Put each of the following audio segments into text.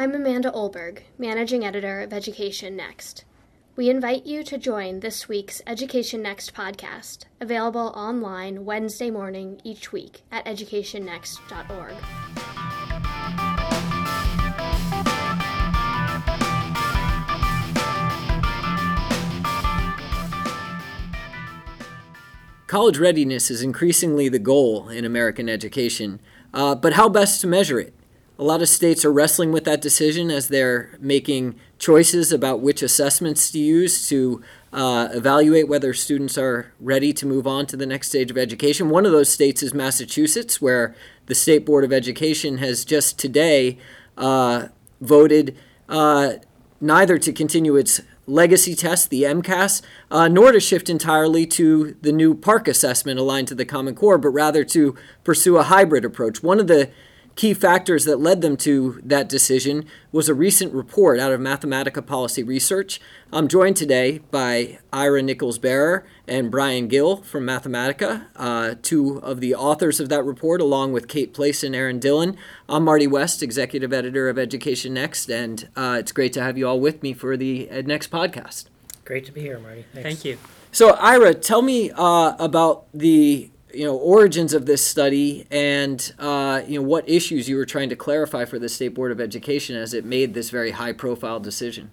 I'm Amanda Olberg, Managing Editor of Education Next. We invite you to join this week's Education Next podcast, available online Wednesday morning each week at educationnext.org. College readiness is increasingly the goal in American education, uh, but how best to measure it? A lot of states are wrestling with that decision as they're making choices about which assessments to use to uh, evaluate whether students are ready to move on to the next stage of education. One of those states is Massachusetts, where the State Board of Education has just today uh, voted uh, neither to continue its legacy test, the MCAS, uh, nor to shift entirely to the new PARCC assessment aligned to the Common Core, but rather to pursue a hybrid approach. One of the key factors that led them to that decision was a recent report out of Mathematica Policy Research. I'm joined today by Ira Nichols-Barrer and Brian Gill from Mathematica, uh, two of the authors of that report, along with Kate Place and Aaron Dillon. I'm Marty West, Executive Editor of Education Next, and uh, it's great to have you all with me for the EdNext podcast. Great to be here, Marty. Thanks. Thank you. So, Ira, tell me uh, about the you know origins of this study and uh, you know what issues you were trying to clarify for the state board of education as it made this very high profile decision.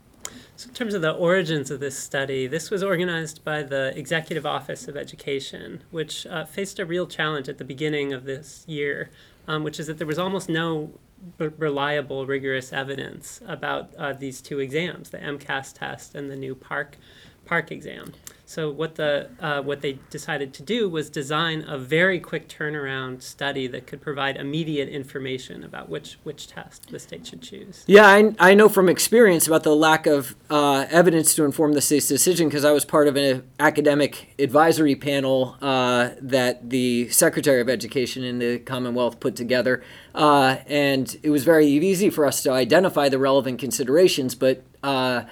So in terms of the origins of this study this was organized by the executive office of education which uh, faced a real challenge at the beginning of this year um, which is that there was almost no b- reliable rigorous evidence about uh, these two exams the mcas test and the new park PARCC exam so what the uh, what they decided to do was design a very quick turnaround study that could provide immediate information about which which test the state should choose. Yeah, I, I know from experience about the lack of uh, evidence to inform the state's decision because I was part of an academic advisory panel uh, that the Secretary of Education in the Commonwealth put together, uh, and it was very easy for us to identify the relevant considerations, but uh,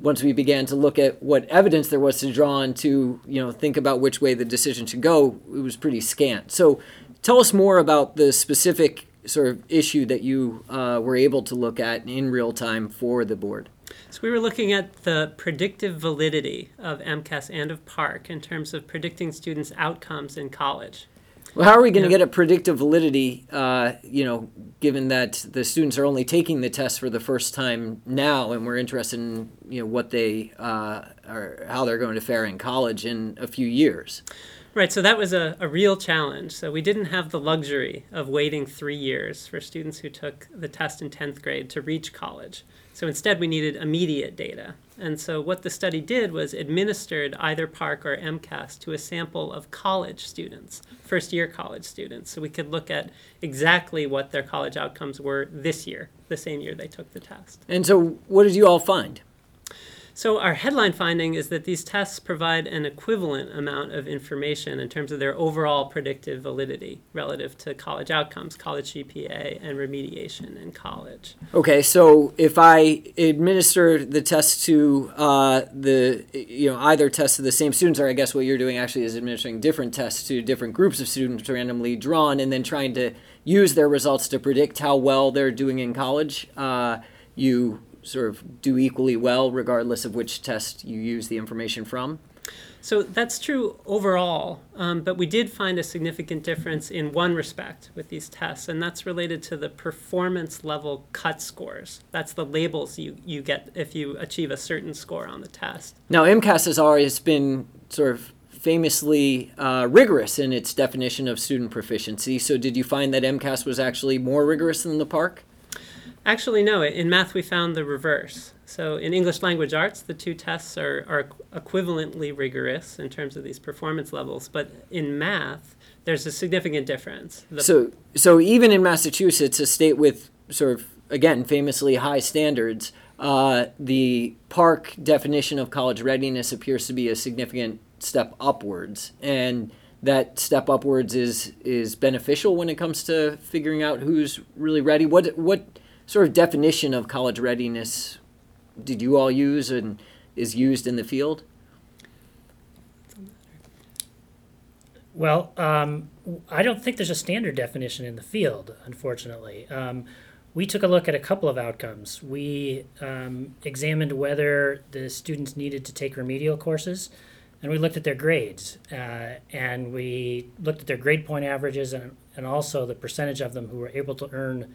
once we began to look at what evidence there was to draw on to you know think about which way the decision should go, it was pretty scant. So, tell us more about the specific sort of issue that you uh, were able to look at in real time for the board. So we were looking at the predictive validity of MCAS and of PARCC in terms of predicting students' outcomes in college. Well, how are we going to yeah. get a predictive validity, uh, you know, given that the students are only taking the test for the first time now, and we're interested in, you know, what they uh, are, how they're going to fare in college in a few years? Right, so that was a, a real challenge. So we didn't have the luxury of waiting three years for students who took the test in 10th grade to reach college. So instead, we needed immediate data. And so what the study did was administered either PARCC or MCAS to a sample of college students, first year college students. So we could look at exactly what their college outcomes were this year, the same year they took the test. And so what did you all find? So, our headline finding is that these tests provide an equivalent amount of information in terms of their overall predictive validity relative to college outcomes, college GPA, and remediation in college. Okay, so if I administer the test to uh, the, you know, either test to the same students, or I guess what you're doing actually is administering different tests to different groups of students randomly drawn and then trying to use their results to predict how well they're doing in college, uh, you sort of do equally well regardless of which test you use the information from? So that's true overall, um, but we did find a significant difference in one respect with these tests, and that's related to the performance level cut scores. That's the labels you, you get if you achieve a certain score on the test. Now, MCAS has always been sort of famously uh, rigorous in its definition of student proficiency. So, did you find that MCAS was actually more rigorous than the PARCC? Actually, no. In math, we found the reverse. So in English language arts, the two tests are, are equivalently rigorous in terms of these performance levels. But in math, there's a significant difference. The so, so even in Massachusetts, a state with sort of, again, famously high standards, uh, the PARCC definition of college readiness appears to be a significant step upwards. And that step upwards is is beneficial when it comes to figuring out who's really ready. What what sort of definition of college readiness did you all use and is used in the field? Well, um, I don't think there's a standard definition in the field, unfortunately. Um, we took a look at a couple of outcomes. We um, examined whether the students needed to take remedial courses, and we looked at their grades. Uh, and we looked at their grade point averages and, and also the percentage of them who were able to earn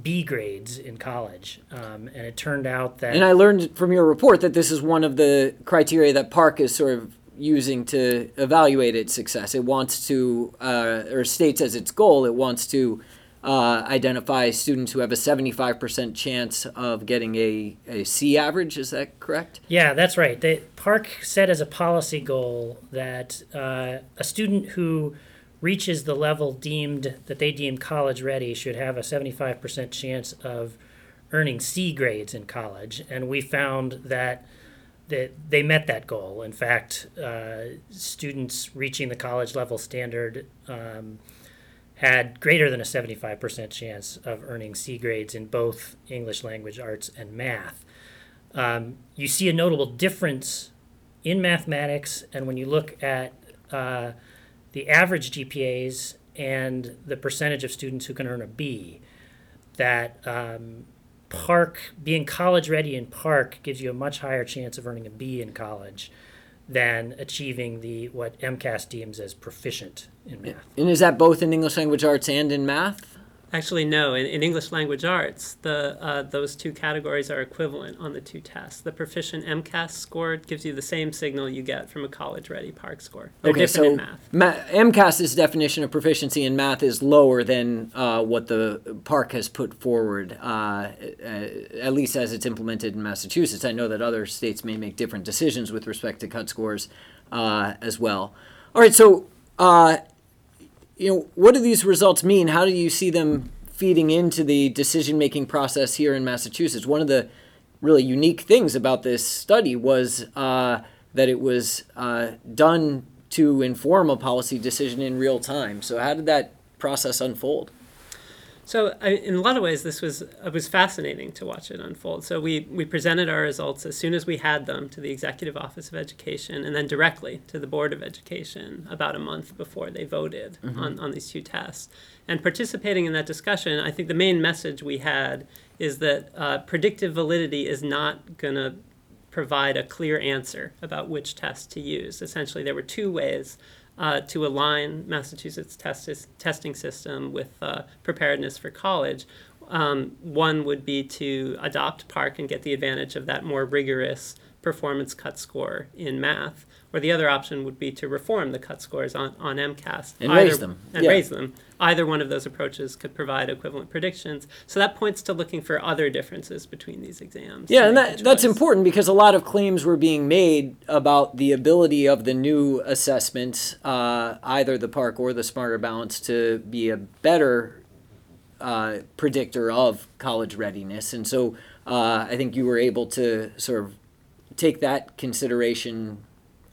B grades in college. Um, and it turned out that. And I learned from your report that this is one of the criteria that PARCC is sort of using to evaluate its success. It wants to, uh, or states as its goal, it wants to uh, identify students who have a 75% chance of getting a, a C average. Is that correct? Yeah, that's right. The PARCC set as a policy goal that uh, a student who reaches the level deemed that they deem college ready should have a 75% chance of earning C grades in college. And we found that that they met that goal. In fact, uh, students reaching the college level standard um, had greater than a 75% chance of earning C grades in both English language arts and math. Um, you see a notable difference in mathematics, and when you look at uh, the average GPAs and the percentage of students who can earn a B, that um, PARCC, being college ready in PARCC gives you a much higher chance of earning a B in college than achieving the what MCAS deems as proficient in math. And is that both in English language arts and in math? Actually, no. In, in English language arts, the uh, those two categories are equivalent on the two tests. The proficient MCAS score gives you the same signal you get from a college-ready PARCC score. They're okay, different so in math. Ma- MCAS's definition of proficiency in math is lower than uh, what the PARCC has put forward, uh, uh, at least as it's implemented in Massachusetts. I know that other states may make different decisions with respect to cut scores uh, as well. All right, so uh, you know, what do these results mean? How do you see them feeding into the decision making process here in Massachusetts? One of the really unique things about this study was uh, that it was uh, done to inform a policy decision in real time. So, how did that process unfold? So, I, in a lot of ways, this was it was fascinating to watch it unfold. So, we we presented our results as soon as we had them to the Executive Office of Education, and then directly to the Board of Education about a month before they voted Mm-hmm. on on these two tests. And participating in that discussion, I think the main message we had is that uh, predictive validity is not going to provide a clear answer about which test to use. Essentially, there were two ways uh, to align Massachusetts test testing system with uh, preparedness for college. Um, one would be to adopt PARCC and get the advantage of that more rigorous performance cut score in math, or the other option would be to reform the cut scores on, on MCAS And raise them, and yeah. raise them. Either one of those approaches could provide equivalent predictions. So that points to looking for other differences between these exams. Yeah, and that, that's important because a lot of claims were being made about the ability of the new assessments, uh, either the PARCC or the Smarter Balance, to be a better uh, predictor of college readiness. And so uh, I think you were able to sort of take that consideration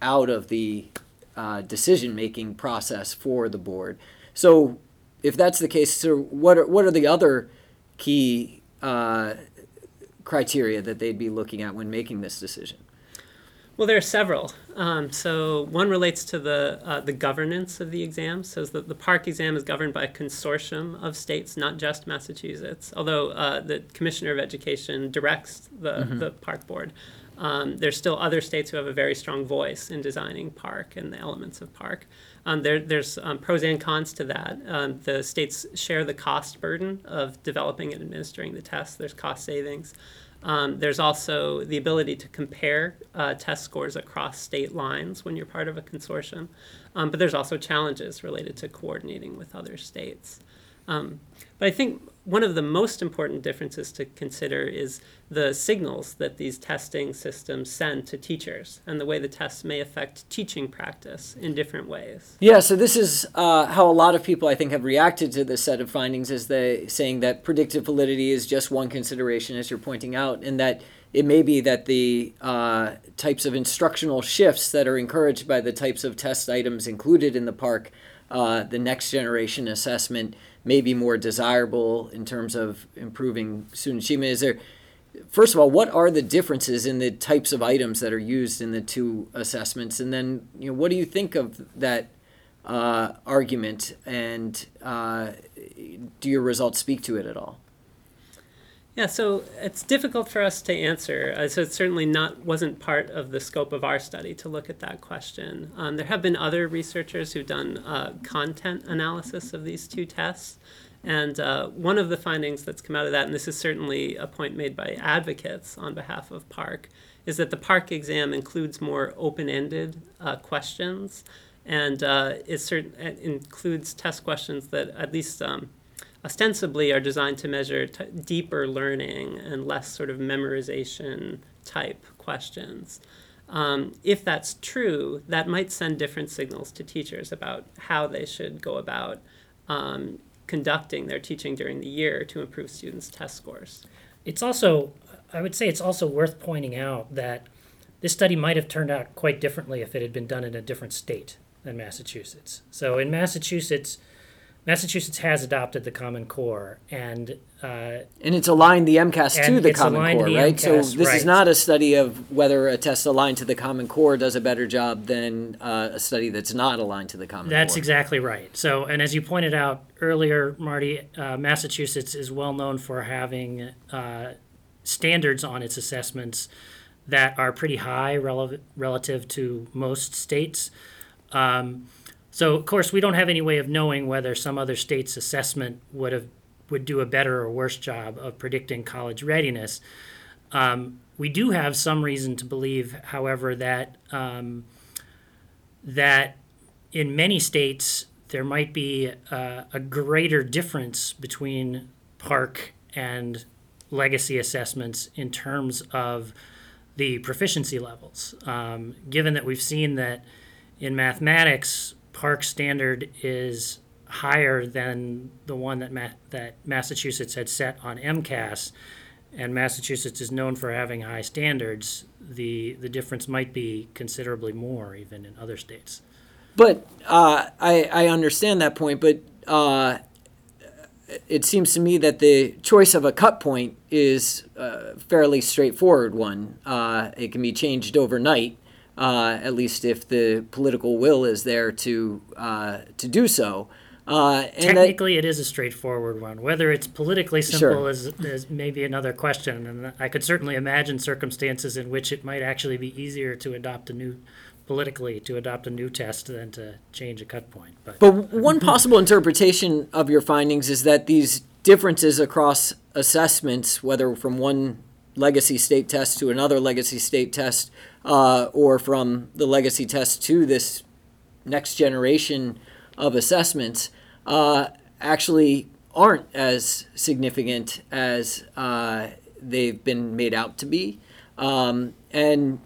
out of the uh, decision making process for the board. So if that's the case, so what are, what are the other key uh, criteria that they'd be looking at when making this decision? Well, there are several. Um, so one relates to the uh, the governance of the exam. So the, the PARCC exam is governed by a consortium of states, not just Massachusetts. Although uh, the Commissioner of Education directs the the PARCC board, um, there's still other states who have a very strong voice in designing PARCC and the elements of PARCC. Um, there, there's um, pros and cons to that. Um, the states share the cost burden of developing and administering the test. There's cost savings. Um, there's also the ability to compare uh, test scores across state lines when you're part of a consortium. Um, but there's also challenges related to coordinating with other states. But I think one of the most important differences to consider is the signals that these testing systems send to teachers and the way the tests may affect teaching practice in different ways. Yeah, so this is uh, how a lot of people, I think, have reacted to this set of findings, is they saying that predictive validity is just one consideration, as you're pointing out, and that it may be that the uh, types of instructional shifts that are encouraged by the types of test items included in the PARCC, uh, the next generation assessment, may be more desirable in terms of improving student achievement. Is there first of all, what are the differences in the types of items that are used in the two assessments? And then, you know, what do you think of that uh, argument? And uh, do your results speak to it at all? Yeah, so it's difficult for us to answer. Uh, so it certainly not wasn't part of the scope of our study to look at that question. Um, there have been other researchers who've done uh, content analysis of these two tests, and uh, one of the findings that's come out of that, and this is certainly a point made by advocates on behalf of PARCC, is that the PARCC exam includes more open-ended uh, questions, and uh, it, certain, includes test questions that at least um, ostensibly are designed to measure t- deeper learning and less sort of memorization type questions. Um, if that's true, that might send different signals to teachers about how they should go about um, conducting their teaching during the year to improve students' test scores. It's also, I would say, it's also worth pointing out that this study might have turned out quite differently if it had been done in a different state than Massachusetts. So in Massachusetts, Massachusetts has adopted the Common Core, and uh, And it's aligned the MCAS to the Common Core, the right? so this right. is not a study of whether a test aligned to the Common Core does a better job than uh, a study that's not aligned to the Common Core. That's Core. exactly right. So, and as you pointed out earlier, Marty, uh, Massachusetts is well known for having uh, standards on its assessments that are pretty high rel- relative to most states. Um, so, of course, we don't have any way of knowing whether some other state's assessment would have would do a better or worse job of predicting college readiness. Um, we do have some reason to believe, however, that um, that in many states there might be uh, a greater difference between PARCC and legacy assessments in terms of the proficiency levels. Um, given that we've seen that in mathematics, PARCC standard is higher than the one that Ma- that Massachusetts had set on MCAS, and Massachusetts is known for having high standards. The the difference might be considerably more even in other states. But uh, I, I understand that point, but uh, it seems to me that the choice of a cut point is a fairly straightforward one. Uh, it can be changed overnight, uh, at least if the political will is there to uh, to do so. Uh, and that- Technically, it is a straightforward one. Whether it's politically simple Sure. is, is maybe another question. And I could certainly imagine circumstances in which it might actually be easier to adopt a new, politically, to adopt a new test than to change a cut point. But, But one possible interpretation of your findings is that these differences across assessments, whether from one legacy state test to another legacy state test, uh, or from the legacy test to this next generation of assessments, uh, actually aren't as significant as uh, they've been made out to be. Um, and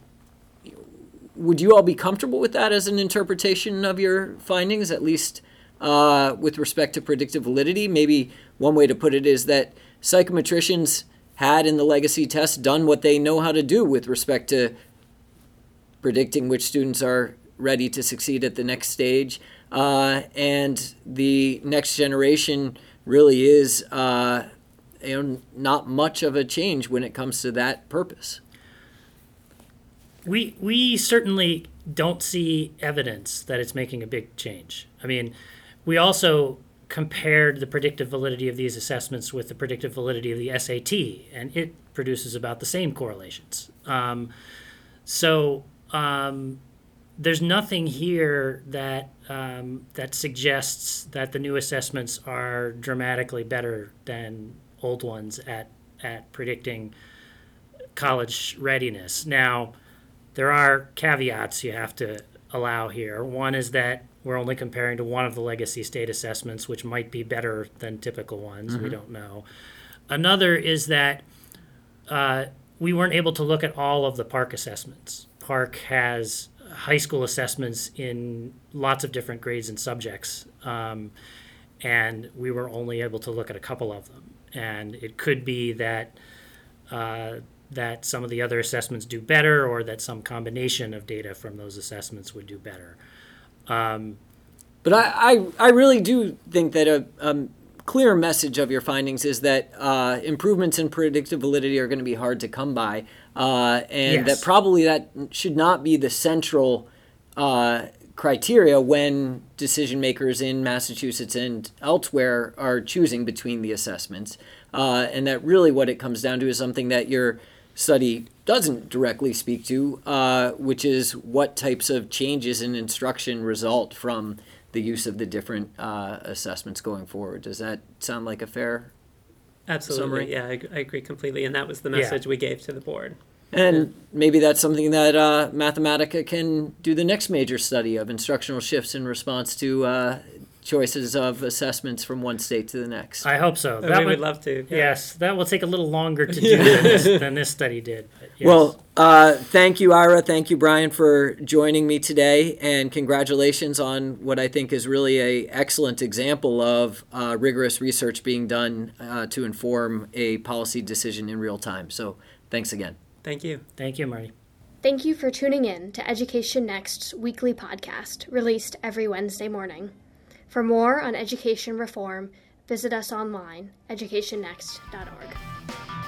would you all be comfortable with that as an interpretation of your findings, at least uh, with respect to predictive validity? Maybe one way to put it is that psychometricians had in the legacy test done what they know how to do with respect to predicting which students are ready to succeed at the next stage. Uh, and the next generation really is uh, you know, not much of a change when it comes to that purpose. we we certainly don't see evidence that it's making a big change. I mean, we also compared the predictive validity of these assessments with the predictive validity of the SAT, and it produces about the same correlations. Um, so um, there's nothing here that um, that suggests that the new assessments are dramatically better than old ones at at predicting college readiness. Now, there are caveats you have to allow here. One is that we're only comparing to one of the legacy state assessments, which might be better than typical ones. We don't know. Another is that uh, we weren't able to look at all of the PARCC assessments. PARCC has high school assessments in lots of different grades and subjects, um, and we were only able to look at a couple of them. And it could be that uh, that some of the other assessments do better, or that some combination of data from those assessments would do better. Um, But I, I, I really do think that a, a clear message of your findings is that uh, improvements in predictive validity are going to be hard to come by, uh, and Yes. that probably that should not be the central uh, criteria when decision makers in Massachusetts and elsewhere are choosing between the assessments. uh, and that really what it comes down to is something that your study doesn't directly speak to, uh, which is what types of changes in instruction result from the use of the different uh, assessments going forward. Does that sound like a fair Absolutely, Summary? yeah, I, I agree completely, and that was the Yeah. message we gave to the board. And maybe that's something that uh, Mathematica can do the next major study of instructional shifts in response to uh, choices of assessments from one state to the next. I hope so. That we would, would love to. yeah. Yes, that will take a little longer to do than, this, than this study did. but yes. Well, uh, thank you, Ira. Thank you, Brian, for joining me today, and congratulations on what I think is really a excellent example of uh, rigorous research being done uh, to inform a policy decision in real time. So, thanks again. Thank you. thank you, Marty. Thank you for tuning in to Education Next's weekly podcast, released every Wednesday morning. For more on education reform, visit us online, educationnext.org.